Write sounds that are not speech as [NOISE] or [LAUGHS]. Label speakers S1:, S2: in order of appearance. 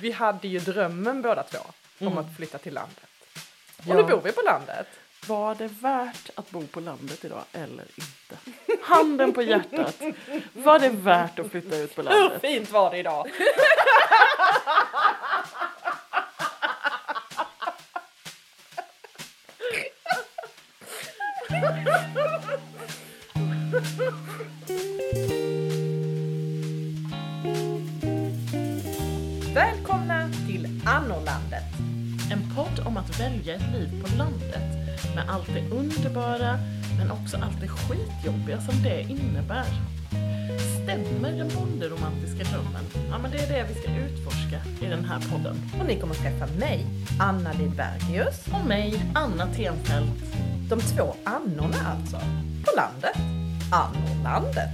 S1: Vi hade ju drömmen båda två om
S2: Mm.
S1: att flytta till landet. Och
S2: Ja.
S1: nu bor vi på landet.
S2: Var det värt att bo på landet idag eller inte? Handen på hjärtat. Var det värt att flytta ut på
S1: Hur
S2: landet?
S1: fint var det idag? [LAUGHS] Välkomna till Annorlandet.
S2: En podd om att välja ett liv på landet med allt det underbara men också allt det skitjobbiga som det innebär. Stämmer den bonderomantiska drömmen? Ja, men det är det vi ska utforska i den här podden.
S1: Och ni kommer träffa mig, Anna Lidbergius.
S2: Och mig, Anna Tenfelt.
S1: De två Annorna alltså. På landet. Annorlandet.